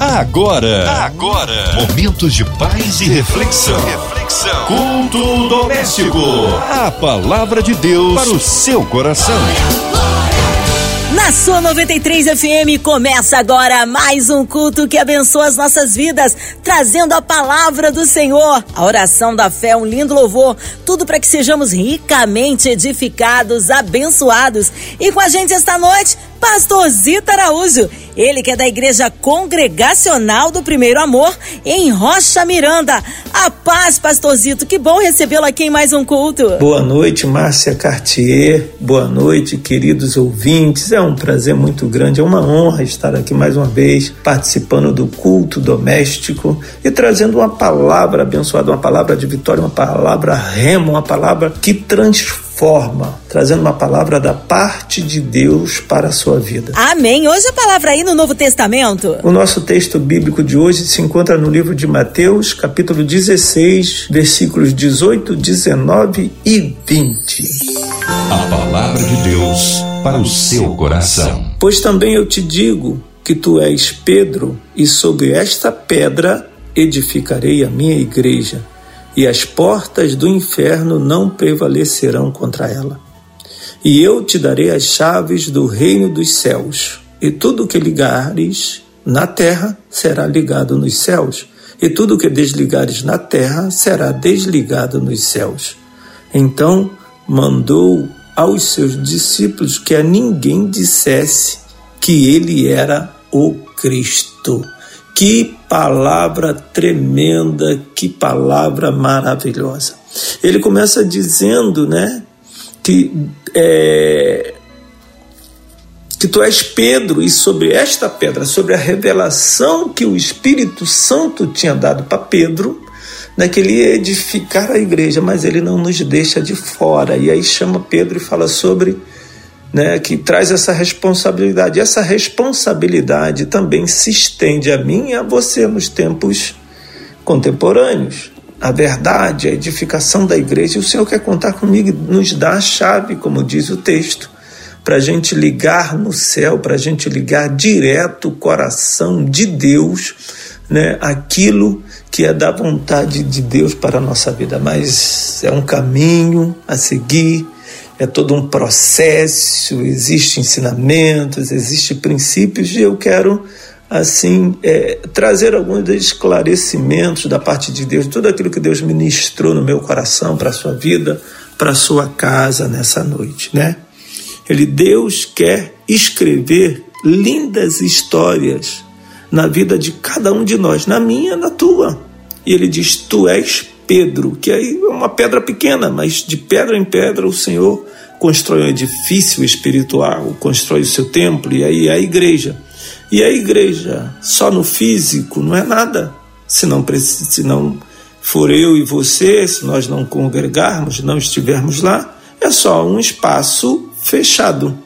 Agora, agora, momentos de paz e reflexão. Reflexão. Culto doméstico. A palavra de Deus para o seu coração. Na sua 93 FM começa agora mais um culto que abençoa as nossas vidas, trazendo a palavra do Senhor, a oração da fé, um lindo louvor, tudo para que sejamos ricamente edificados, abençoados. E com a gente esta noite, Pastor Zita Araújo, ele que é da Igreja Congregacional do Primeiro Amor, em Rocha Miranda. A paz, Pastorzito, que bom recebê-lo aqui em mais um culto. Boa noite, Márcia Cartier. Boa noite, queridos ouvintes. É um prazer muito grande, é uma honra estar aqui mais uma vez, participando do culto doméstico e trazendo uma palavra abençoada, uma palavra de vitória, uma palavra rema, uma palavra que transforma forma, trazendo uma palavra da parte de Deus para a sua vida. Amém. Hoje a palavra aí no Novo Testamento. O nosso texto bíblico de hoje se encontra no livro de Mateus, capítulo 16, versículos 18, 19 e 20. A palavra de Deus para o seu coração. Pois também eu te digo que tu és Pedro, e sobre esta pedra edificarei a minha igreja e as portas do inferno não prevalecerão contra ela. E eu te darei as chaves do reino dos céus, e tudo que ligares na terra será ligado nos céus, e tudo que desligares na terra será desligado nos céus. Então mandou aos seus discípulos que a ninguém dissesse que ele era o Cristo. Que palavra tremenda, que palavra maravilhosa. Ele começa dizendo, né, que é, que tu és Pedro e sobre esta pedra, sobre a revelação que o Espírito Santo tinha dado para Pedro, né, que ele ia edificar a igreja, mas ele não nos deixa de fora. E aí chama Pedro e fala sobre né, que traz essa responsabilidade. Essa responsabilidade também se estende a mim e a você nos tempos contemporâneos. A verdade, a edificação da igreja, o Senhor quer contar comigo, nos dá a chave, como diz o texto, para a gente ligar no céu, para a gente ligar direto o coração de Deus, né, aquilo que é da vontade de Deus para a nossa vida. Mas é um caminho a seguir, é todo um processo, existe ensinamentos, existe princípios e eu quero assim é, trazer alguns esclarecimentos da parte de Deus, tudo aquilo que Deus ministrou no meu coração para a sua vida, para a sua casa nessa noite, né? Ele Deus quer escrever lindas histórias na vida de cada um de nós, na minha, na tua. E ele diz: Tu és Pedro, que aí é uma pedra pequena, mas de pedra em pedra o Senhor constrói um edifício espiritual, constrói o seu templo e aí a igreja. E a igreja só no físico não é nada. Se não, se não for eu e você, se nós não congregarmos, não estivermos lá, é só um espaço fechado.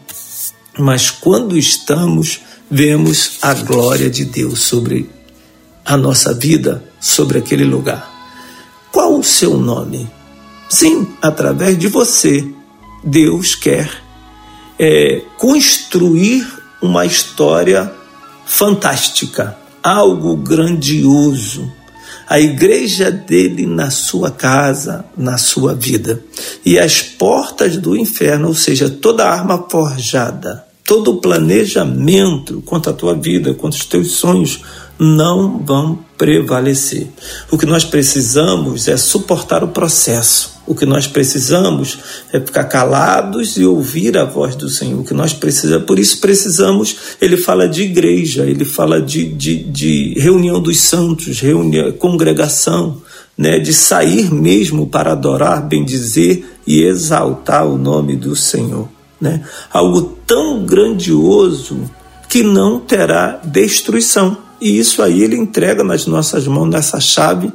Mas quando estamos, vemos a glória de Deus sobre a nossa vida, sobre aquele lugar. Qual o seu nome? Sim, através de você, Deus quer é, construir uma história fantástica, algo grandioso. A igreja dele na sua casa, na sua vida. E as portas do inferno, ou seja, toda arma forjada, todo o planejamento contra a tua vida, contra os teus sonhos, não vão prevalecer. O que nós precisamos é suportar o processo. O que nós precisamos é ficar calados e ouvir a voz do Senhor. O que nós precisamos, por isso precisamos, ele fala de igreja, ele fala de, de, de reunião dos santos, reunião, congregação, né, de sair mesmo para adorar, bendizer e exaltar o nome do Senhor. Né? Algo tão grandioso que não terá destruição. E isso aí ele entrega nas nossas mãos, nessa chave,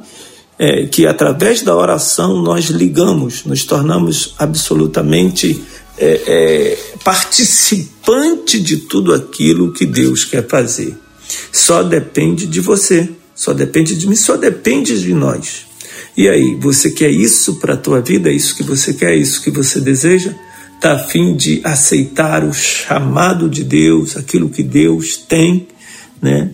é, que através da oração nós ligamos, nos tornamos absolutamente é, é, participante de tudo aquilo que Deus quer fazer. Só depende de você, só depende de mim, só depende de nós. E aí, você quer isso para a tua vida? É isso que você quer? É isso que você deseja? Está a fim de aceitar o chamado de Deus, aquilo que Deus tem, né?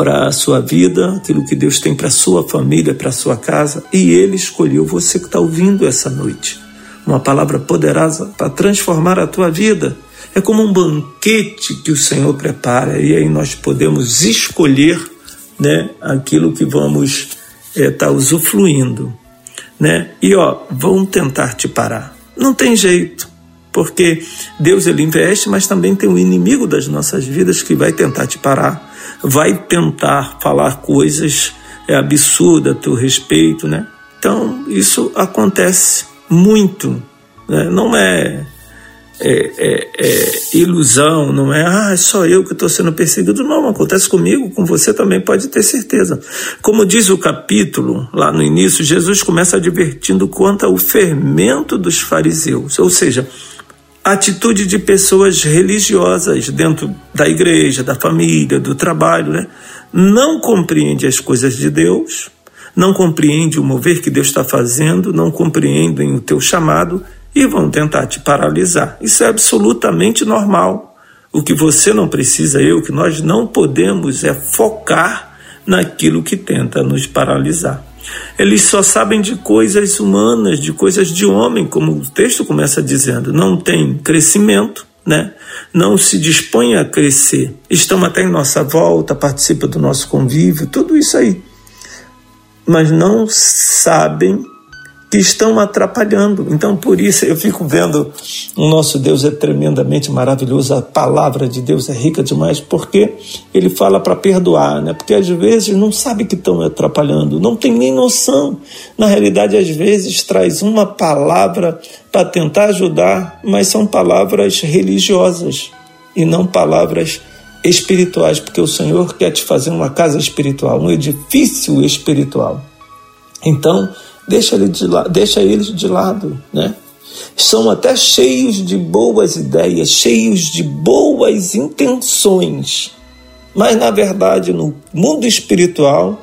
Para a sua vida, aquilo que Deus tem para a sua família, para a sua casa, e Ele escolheu você que está ouvindo essa noite. Uma palavra poderosa para transformar a tua vida. É como um banquete que o Senhor prepara, e aí nós podemos escolher né, aquilo que vamos estar é, tá usufruindo. Né? E ó, vão tentar te parar. Não tem jeito, porque Deus ele investe, mas também tem um inimigo das nossas vidas que vai tentar te parar vai tentar falar coisas é, absurdas a teu respeito, né? Então, isso acontece muito, né? não é, é, é, é, ilusão, não é, ah, é só eu que estou sendo perseguido. Não, acontece comigo, com você também, pode ter certeza. Como diz o capítulo, lá no início, Jesus começa advertindo quanto ao fermento dos fariseus, ou seja, atitude de pessoas religiosas dentro da igreja, da família, do trabalho, né? Não compreende as coisas de Deus, não compreende o mover que Deus está fazendo, não compreendem o teu chamado e vão tentar te paralisar. Isso é absolutamente normal. O que você não precisa, eu, que nós não podemos é focar naquilo que tenta nos paralisar. Eles só sabem de coisas humanas, de coisas de homem, como o texto começa dizendo. Não tem crescimento, né? não se dispõe a crescer. Estão até em nossa volta, participam do nosso convívio, tudo isso aí. Mas não sabem que estão atrapalhando. Então, por isso eu fico vendo o nosso Deus é tremendamente maravilhoso, a palavra de Deus é rica demais, porque ele fala para perdoar, né? Porque às vezes não sabe que estão atrapalhando, não tem nem noção. Na realidade, às vezes traz uma palavra para tentar ajudar, mas são palavras religiosas e não palavras espirituais, porque o Senhor quer te fazer uma casa espiritual, um edifício espiritual. Então, deixa, ele de la deixa eles de lado, né? São até cheios de boas ideias, cheios de boas intenções, mas na verdade no mundo espiritual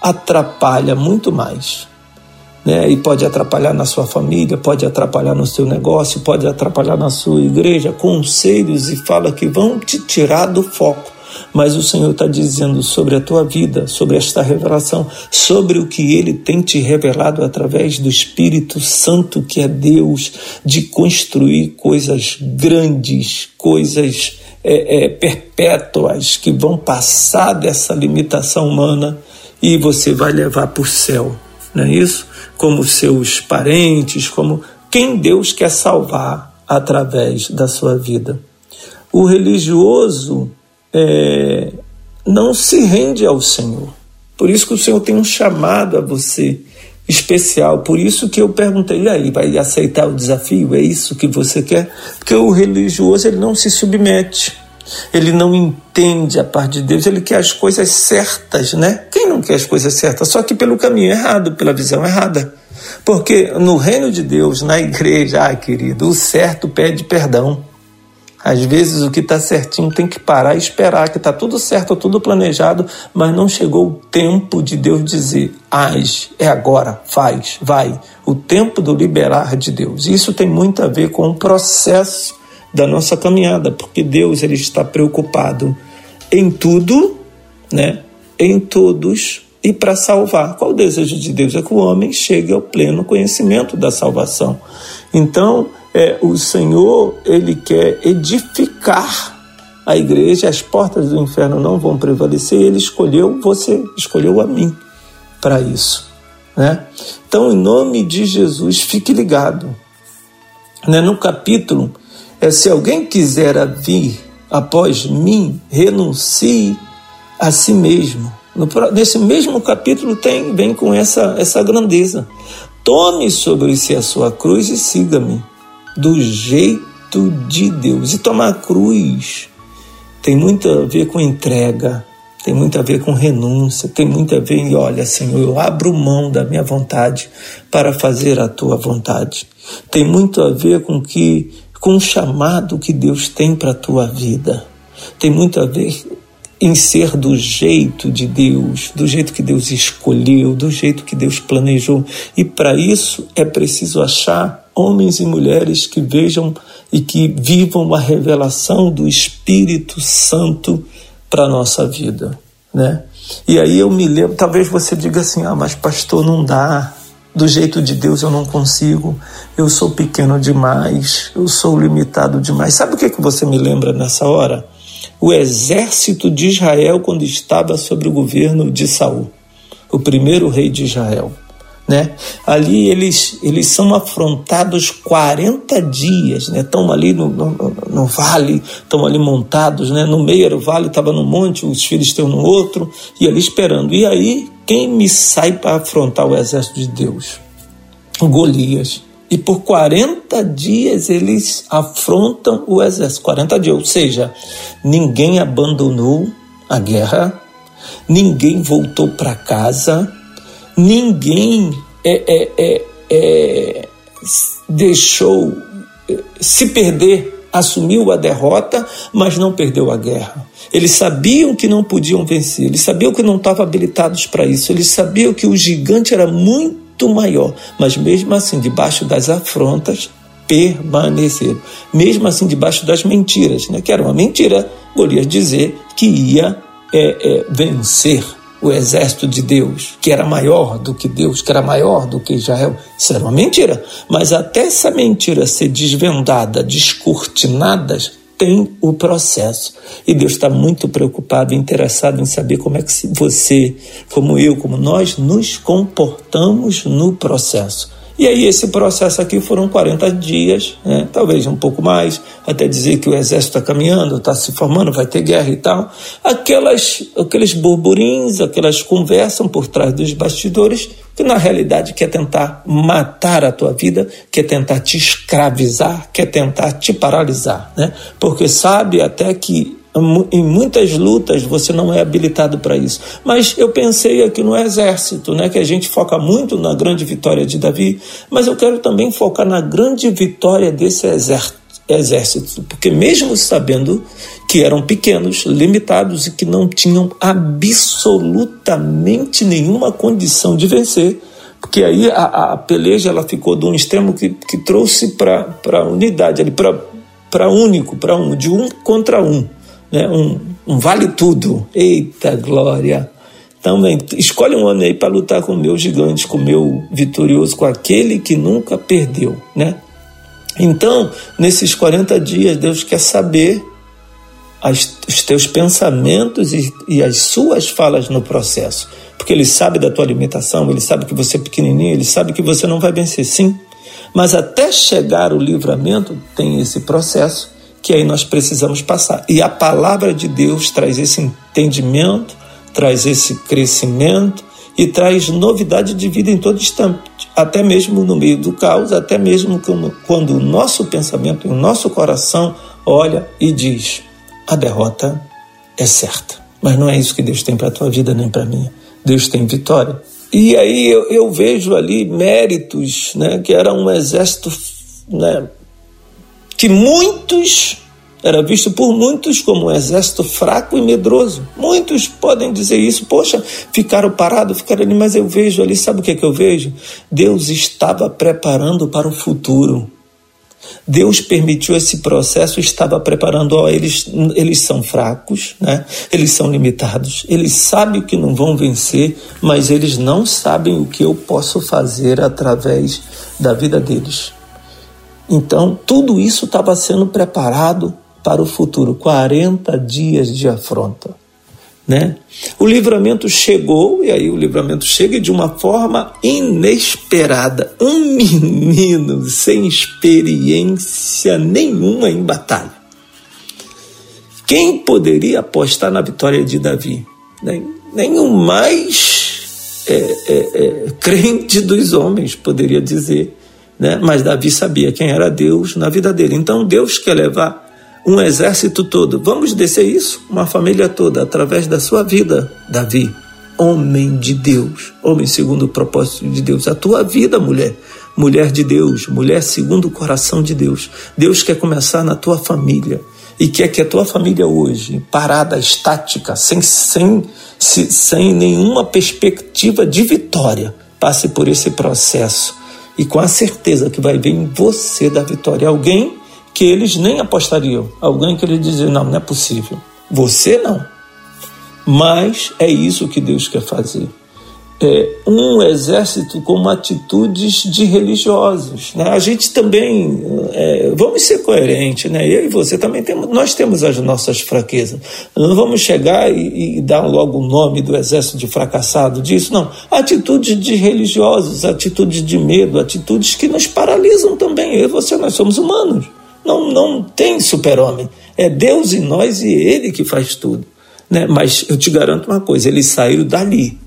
atrapalha muito mais. Né? E pode atrapalhar na sua família, pode atrapalhar no seu negócio, pode atrapalhar na sua igreja, conselhos e fala que vão te tirar do foco mas o Senhor está dizendo sobre a tua vida, sobre esta revelação, sobre o que Ele tem te revelado através do Espírito Santo, que é Deus, de construir coisas grandes, coisas é, é, perpétuas, que vão passar dessa limitação humana e você vai levar para o céu, não é isso? Como seus parentes, como quem Deus quer salvar através da sua vida. O religioso é, não se rende ao Senhor. Por isso que o Senhor tem um chamado a você especial. Por isso que eu perguntei, e aí, vai aceitar o desafio? É isso que você quer? Porque o religioso ele não se submete. Ele não entende a parte de Deus, ele quer as coisas certas, né? Quem não quer as coisas certas? Só que pelo caminho errado, pela visão errada. Porque no reino de Deus, na igreja, ah, querido, o certo pede perdão. Às vezes o que está certinho tem que parar e esperar, que está tudo certo, tudo planejado, mas não chegou o tempo de Deus dizer, age, é agora, faz, vai. O tempo do liberar de Deus. Isso tem muito a ver com o processo da nossa caminhada, porque Deus ele está preocupado em tudo, né? em todos e para salvar. Qual o desejo de Deus? É que o homem chegue ao pleno conhecimento da salvação. Então, é, o Senhor ele quer edificar a igreja, as portas do inferno não vão prevalecer. Ele escolheu você, escolheu a mim para isso. Né? Então, em nome de Jesus, fique ligado. Né? No capítulo, é, se alguém quiser vir após mim, renuncie a si mesmo. No, nesse mesmo capítulo tem, vem com essa, essa grandeza. Tome sobre si a sua cruz e siga-me do jeito de Deus. E tomar a cruz tem muito a ver com entrega, tem muito a ver com renúncia, tem muito a ver em, olha, Senhor, eu abro mão da minha vontade para fazer a tua vontade. Tem muito a ver com que com o chamado que Deus tem para a tua vida. Tem muito a ver em ser do jeito de Deus, do jeito que Deus escolheu, do jeito que Deus planejou. E para isso é preciso achar homens e mulheres que vejam e que vivam a revelação do Espírito Santo para a nossa vida. né? E aí eu me lembro, talvez você diga assim: "Ah, mas pastor, não dá. Do jeito de Deus eu não consigo. Eu sou pequeno demais, eu sou limitado demais". Sabe o que que você me lembra nessa hora? O exército de Israel quando estava sob o governo de Saul, o primeiro rei de Israel. Né? Ali eles, eles são afrontados 40 dias, né? Estão ali no, no, no vale, estão ali montados, né? No meio era o vale, estava no monte, os filhos estão no outro, e ali esperando. E aí, quem me sai para afrontar o exército de Deus? Golias. E por 40 dias eles afrontam o exército. 40 dias, ou seja, ninguém abandonou a guerra, ninguém voltou para casa, ninguém é, é, é, é, deixou é, se perder, assumiu a derrota, mas não perdeu a guerra. Eles sabiam que não podiam vencer, eles sabiam que não estavam habilitados para isso, eles sabiam que o gigante era muito maior, mas mesmo assim, debaixo das afrontas, permaneceram. Mesmo assim, debaixo das mentiras, né? que era uma mentira, Golias dizer que ia é, é, vencer o exército de Deus, que era maior do que Deus, que era maior do que Israel. Isso era uma mentira. Mas até essa mentira ser desvendada, descortinada, tem o processo. E Deus está muito preocupado, interessado em saber como é que você, como eu, como nós, nos comportamos no processo. E aí esse processo aqui foram 40 dias, né? talvez um pouco mais, até dizer que o exército está caminhando, está se formando, vai ter guerra e tal. Aquelas, aqueles burburinhos, aquelas conversam por trás dos bastidores, que na realidade quer tentar matar a tua vida, quer tentar te escravizar, quer tentar te paralisar, né? Porque sabe até que em muitas lutas você não é habilitado para isso. Mas eu pensei aqui no exército, né, que a gente foca muito na grande vitória de Davi, mas eu quero também focar na grande vitória desse exército, porque mesmo sabendo que eram pequenos, limitados e que não tinham absolutamente nenhuma condição de vencer, porque aí a, a peleja ela ficou de um extremo que, que trouxe para a unidade, para único, para um, de um contra um né? um, um vale tudo. Eita glória! Então, escolhe um homem aí para lutar com o meu gigante, com o meu vitorioso, com aquele que nunca perdeu, né? Então, nesses 40 dias, Deus quer saber as, os teus pensamentos e, e, as suas falas no processo. Porque Ele sabe da tua limitação, Ele sabe que você é pequenininho, Ele sabe que você não vai vencer, sim. Mas até chegar o livramento, tem esse processo que aí nós precisamos passar. E a palavra de Deus traz esse entendimento, traz esse crescimento e traz novidade de vida em todo instante, até mesmo no meio do caos, até mesmo quando o nosso pensamento o nosso coração olha e diz: a derrota é certa. Mas não é isso que Deus tem para a tua vida nem para mim. Deus tem vitória. E aí eu, eu, vejo ali méritos, né, que era um exército né, que muitos era visto por muitos como um exército fraco e medroso. Muitos podem dizer isso, poxa, ficaram parados, ficaram ali, mas eu vejo ali, sabe o que, é que eu vejo? Deus estava preparando para o futuro. Deus permitiu esse processo, estava preparando, ó, eles, eles são fracos, né? eles são limitados, eles sabem que não vão vencer, mas eles não sabem o que eu posso fazer através da vida deles. Então, tudo isso estava sendo preparado para o futuro 40 dias de afronta. Né? O livramento chegou, e aí o livramento chega de uma forma inesperada. Um menino sem experiência nenhuma em batalha. Quem poderia apostar na vitória de Davi? Nem, nenhum mais é, é, é, crente dos homens poderia dizer né? Mas Davi sabia quem era Deus na vida dele. Então Deus quer levar um exército todo. Vamos descer isso, uma família toda, através da sua vida, Davi. Homem de Deus, homem segundo o propósito de Deus. A tua vida, mulher, mulher de Deus, mulher segundo o coração de Deus. Deus quer começar na tua família e quer que a tua família hoje, parada, estática, sem, sem, sem nenhuma perspectiva de vitória, passe por esse processo e com a certeza que vai ver em você da vitória alguém que eles nem apostariam, alguém que eles diziam: não, não é possível. Você não. Mas é isso que Deus quer fazer é, um exército com atitudes de religiosos. Né? A gente também, é, vamos ser coerentes, né? eu e você também temos, nós temos as nossas fraquezas. Não vamos chegar e, e dar logo o nome do exército de fracassado disso, não. Atitudes de religiosos, atitudes de medo, atitudes que nos paralisam também. Eu e você, nós somos humanos. Não, não tem super-homem. É Deus em nós e Ele que faz tudo. Né? Mas eu te garanto uma coisa: eles saíram dali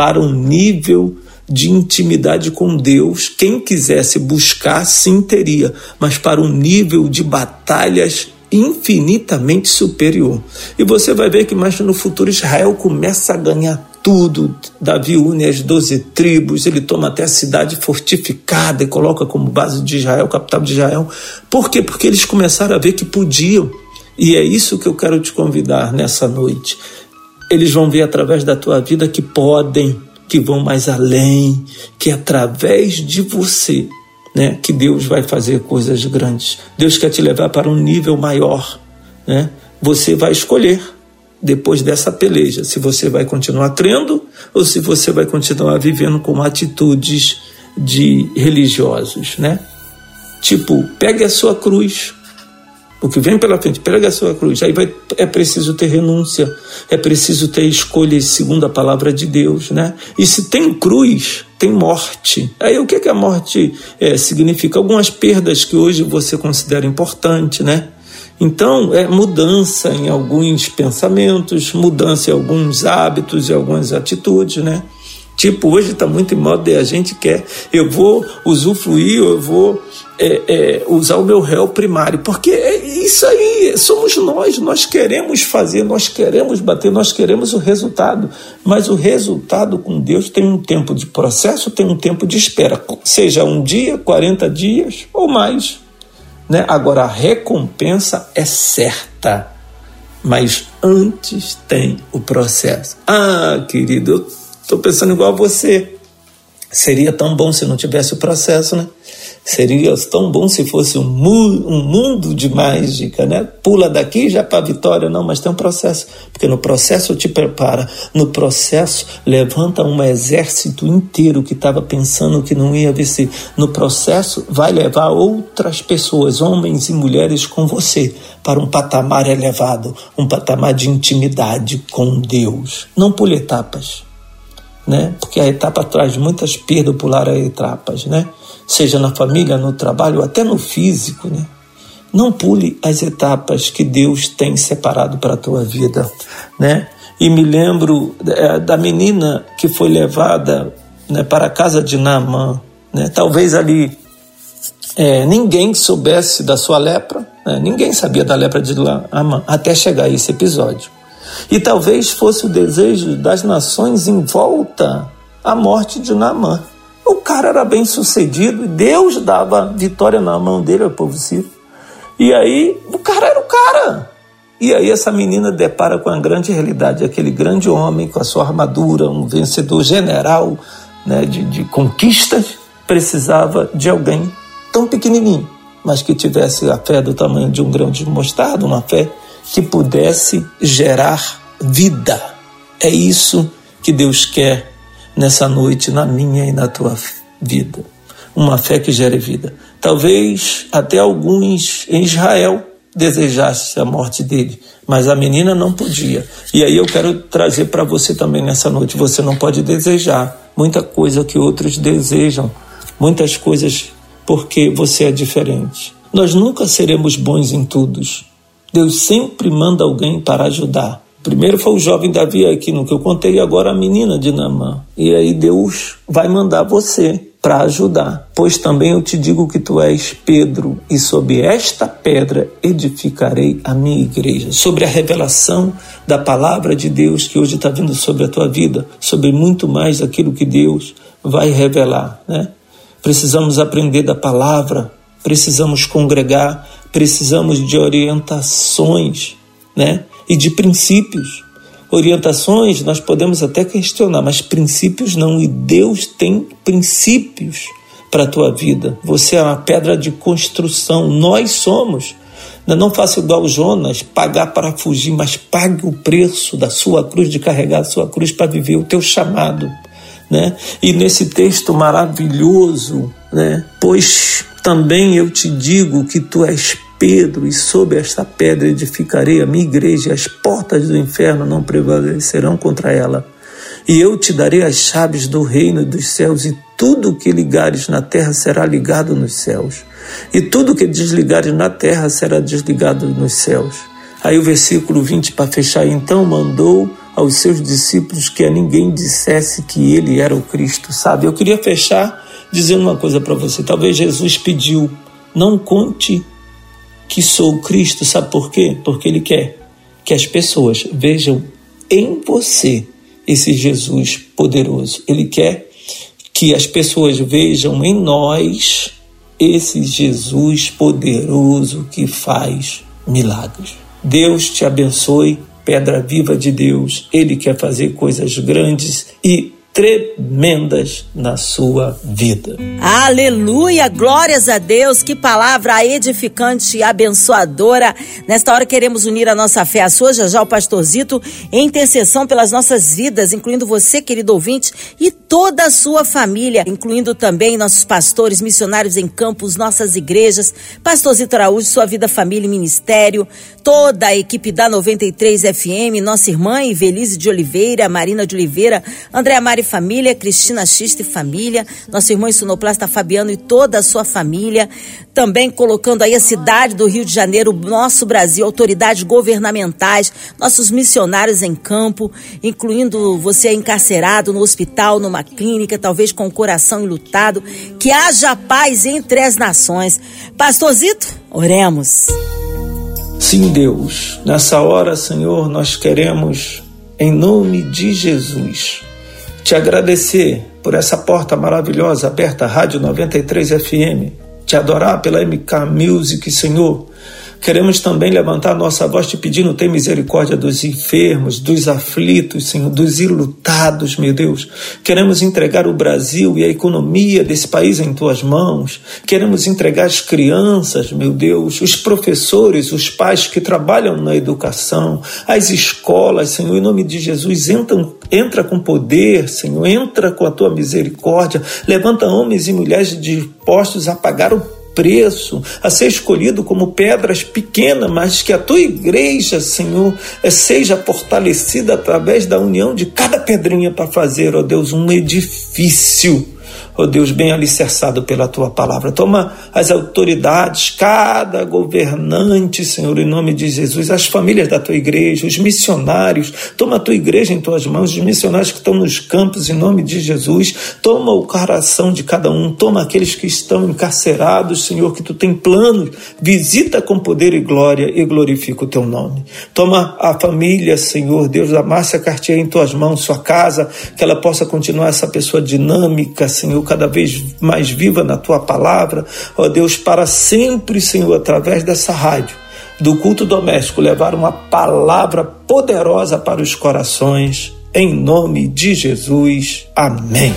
para um nível de intimidade com Deus. Quem quisesse buscar, sim teria, mas para um nível de batalhas infinitamente superior. E você vai ver que mais no futuro Israel começa a ganhar tudo. Davi une as doze tribos, ele toma até a cidade fortificada e coloca como base de Israel, capital de Israel. Por quê? Porque eles começaram a ver que podiam. E é isso que eu quero te convidar nessa noite eles vão ver através da tua vida que podem, que vão mais além, que através de você, né, que Deus vai fazer coisas grandes. Deus quer te levar para um nível maior, né? Você vai escolher depois dessa peleja se você vai continuar crendo ou se você vai continuar vivendo com atitudes de religiosos, né? Tipo, pegue a sua cruz, o que vem pela frente, prega a sua cruz. Aí vai, é preciso ter renúncia, é preciso ter escolhas segundo a palavra de Deus, né? E se tem cruz, tem morte. Aí o que, que a morte é, significa? Algumas perdas que hoje você considera importante, né? Então, é mudança em alguns pensamentos, mudança em alguns hábitos e algumas atitudes, né? Tipo, hoje está muito em moda e a gente quer, eu vou usufruir, eu vou é, é, usar o meu réu primário, porque é isso aí, somos nós, nós queremos fazer, nós queremos bater, nós queremos o resultado, mas o resultado com Deus tem um tempo de processo, tem um tempo de espera, seja um dia, 40 dias ou mais. Né? Agora, a recompensa é certa, mas antes tem o processo. Ah, querido, eu estou pensando igual a você. Seria tão bom se não tivesse o processo, né? Seria tão bom se fosse um, mu um mundo de mágica, né? Pula daqui já para a vitória, não, mas tem um processo, porque no processo te prepara, no processo levanta um exército inteiro que estava pensando que não ia vencer. No processo vai levar outras pessoas, homens e mulheres com você, para um patamar elevado, um patamar de intimidade com Deus. Não pule etapas, né? Porque a etapa traz muitas perdas pular as etapas, né? seja na família, no trabalho, até no físico, né? Não pule as etapas que Deus tem separado para a tua vida, né? E me lembro é, da menina que foi levada né, para a casa de Naamã, né? Talvez ali é, ninguém soubesse da sua lepra, né? ninguém sabia da lepra de Naamã até chegar a esse episódio. E talvez fosse o desejo das nações em volta à morte de Naamã. O cara era bem sucedido e Deus dava vitória na mão dele ao povo sírio. E aí, o cara era o cara. E aí, essa menina depara com a grande realidade: aquele grande homem com a sua armadura, um vencedor general né, de, de conquistas, precisava de alguém tão pequenininho, mas que tivesse a fé do tamanho de um grão de mostarda, uma fé que pudesse gerar vida. É isso que Deus quer nessa noite, na minha e na tua vida. Uma fé que gere vida. Talvez até alguns em Israel desejassem a morte dele, mas a menina não podia. E aí eu quero trazer para você também nessa noite: você não pode desejar muita coisa que outros desejam, muitas coisas porque você é diferente. Nós nunca seremos bons em tudo. Deus sempre manda alguém para ajudar. Primeiro foi o jovem Davi aqui no que eu contei, e agora a menina de Namã. E aí Deus vai mandar você para ajudar. Pois também eu te digo que tu és Pedro, e sobre esta pedra edificarei a minha igreja. Sobre a revelação da palavra de Deus que hoje está vindo sobre a tua vida, sobre muito mais daquilo que Deus vai revelar. Né? Precisamos aprender da palavra, precisamos congregar, precisamos de orientações, né? e de princípios. Orientações nós podemos até questionar, mas princípios não. E Deus tem princípios para a tua vida. Você é uma pedra de construção. Nós somos Não faça igual Jonas, pagar para fugir, mas pague o preço da sua cruz, de carregar a sua cruz para viver o teu chamado. Né? E nesse texto maravilhoso, né? pois também eu te digo que tu és Pedro, e sobre esta pedra edificarei a minha igreja, e as portas do inferno não prevalecerão contra ela. E eu te darei as chaves do reino dos céus, e tudo que ligares na terra será ligado nos céus, e tudo que desligares na terra será desligado nos céus. Aí o versículo 20 para fechar, então mandou aos seus discípulos que a ninguém dissesse que ele era o Cristo, sabe? Eu queria fechar dizendo uma coisa para você. Talvez Jesus pediu: não conte que sou Cristo, sabe por quê? Porque Ele quer que as pessoas vejam em você esse Jesus poderoso. Ele quer que as pessoas vejam em nós esse Jesus poderoso que faz milagres. Deus te abençoe, pedra viva de Deus. Ele quer fazer coisas grandes e tremendas na sua vida. Aleluia, glórias a Deus, que palavra edificante e abençoadora. Nesta hora queremos unir a nossa fé à sua, já já o pastorzito, em intercessão pelas nossas vidas, incluindo você, querido ouvinte, e toda a sua família, incluindo também nossos pastores, missionários em campos, nossas igrejas, pastorzito Araújo, sua vida, família e ministério, toda a equipe da 93 FM, nossa irmã Ivelise de Oliveira, Marina de Oliveira, Andréa Mari Família, Cristina Xista e Família, nosso irmão Sonoplasta Fabiano e toda a sua família, também colocando aí a cidade do Rio de Janeiro, nosso Brasil, autoridades governamentais, nossos missionários em campo, incluindo você encarcerado no hospital, numa clínica, talvez com o coração enlutado, que haja paz entre as nações. Pastorzito, oremos. Sim, Deus, nessa hora, Senhor, nós queremos, em nome de Jesus, te agradecer por essa porta maravilhosa aberta, Rádio 93 FM, te adorar pela MK Music, Senhor, Queremos também levantar nossa voz te pedindo, tem misericórdia dos enfermos, dos aflitos, Senhor, dos ilutados, meu Deus. Queremos entregar o Brasil e a economia desse país em tuas mãos. Queremos entregar as crianças, meu Deus, os professores, os pais que trabalham na educação, as escolas, Senhor, em nome de Jesus, entra com poder, Senhor, entra com a tua misericórdia. Levanta homens e mulheres dispostos a pagar o preço, a ser escolhido como pedras pequenas, mas que a tua igreja, Senhor, seja fortalecida através da união de cada pedrinha para fazer, ó Deus, um edifício ó Deus, bem alicerçado pela tua palavra. Toma as autoridades, cada governante, Senhor, em nome de Jesus, as famílias da tua igreja, os missionários, toma a tua igreja em tuas mãos, os missionários que estão nos campos, em nome de Jesus, toma o coração de cada um, toma aqueles que estão encarcerados, Senhor, que tu tem planos, visita com poder e glória e glorifica o teu nome. Toma a família, Senhor, Deus da Márcia Cartier em tuas mãos, sua casa, que ela possa continuar essa pessoa dinâmica, Senhor, cada vez mais viva na tua palavra, ó Deus, para sempre, Senhor, através dessa rádio, do culto doméstico, levar uma palavra poderosa para os corações, em nome de Jesus. Amém.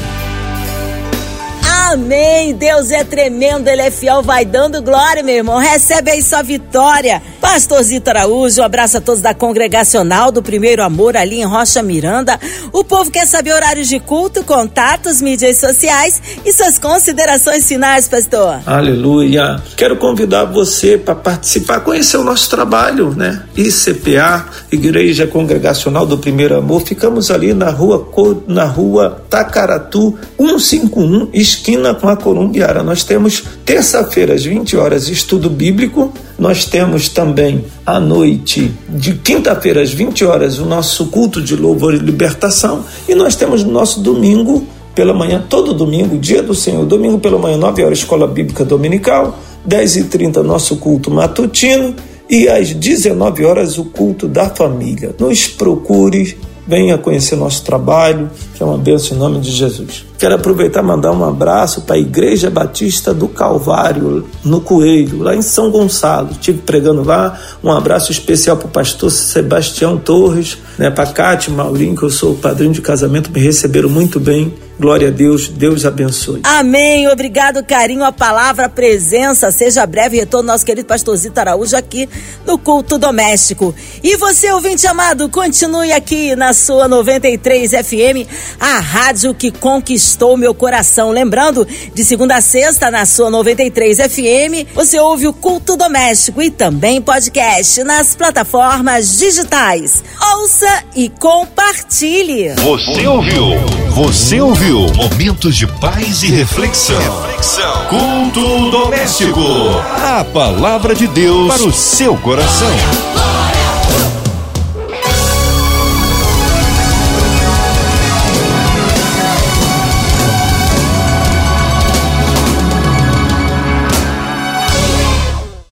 Amém. Deus é tremendo, Ele é fiel, vai dando glória, meu irmão. Recebe aí sua vitória. Pastorzito Araújo, um abraço a todos da congregacional do Primeiro Amor ali em Rocha Miranda. O povo quer saber horários de culto, contatos, mídias sociais e suas considerações finais, pastor. Aleluia. Quero convidar você para participar, conhecer o nosso trabalho, né? ICPA, Igreja Congregacional do Primeiro Amor. Ficamos ali na rua, na rua Tacaratu 151, esquina com a Columbiara. Nós temos terça-feira às 20 horas estudo bíblico. Nós temos também à noite, de quinta-feira às 20 horas, o nosso culto de louvor e libertação. E nós temos no nosso domingo, pela manhã, todo domingo, dia do Senhor, domingo pela manhã, 9 horas, Escola Bíblica Dominical, 10 e 30 nosso culto matutino e às 19 horas o culto da família. Nos procure venha conhecer nosso trabalho, é uma bênção em nome de Jesus. Quero aproveitar e mandar um abraço para a Igreja Batista do Calvário, no Coelho, lá em São Gonçalo. Estive pregando lá. Um abraço especial para o pastor Sebastião Torres, né, para Cátia Maurinho, que eu sou o padrinho de casamento, me receberam muito bem Glória a Deus, Deus abençoe. Amém. Obrigado, carinho, a palavra, a presença. Seja breve retorno nosso querido pastorzito Araújo aqui no culto doméstico. E você, ouvinte amado, continue aqui na sua 93 FM, a rádio que conquistou meu coração. Lembrando, de segunda a sexta, na sua 93 FM, você ouve o culto doméstico e também podcast nas plataformas digitais. Ouça e compartilhe. Você ouviu? Você ouviu? Momentos de paz e reflexão. reflexão. Culto doméstico. A palavra de Deus para o seu coração.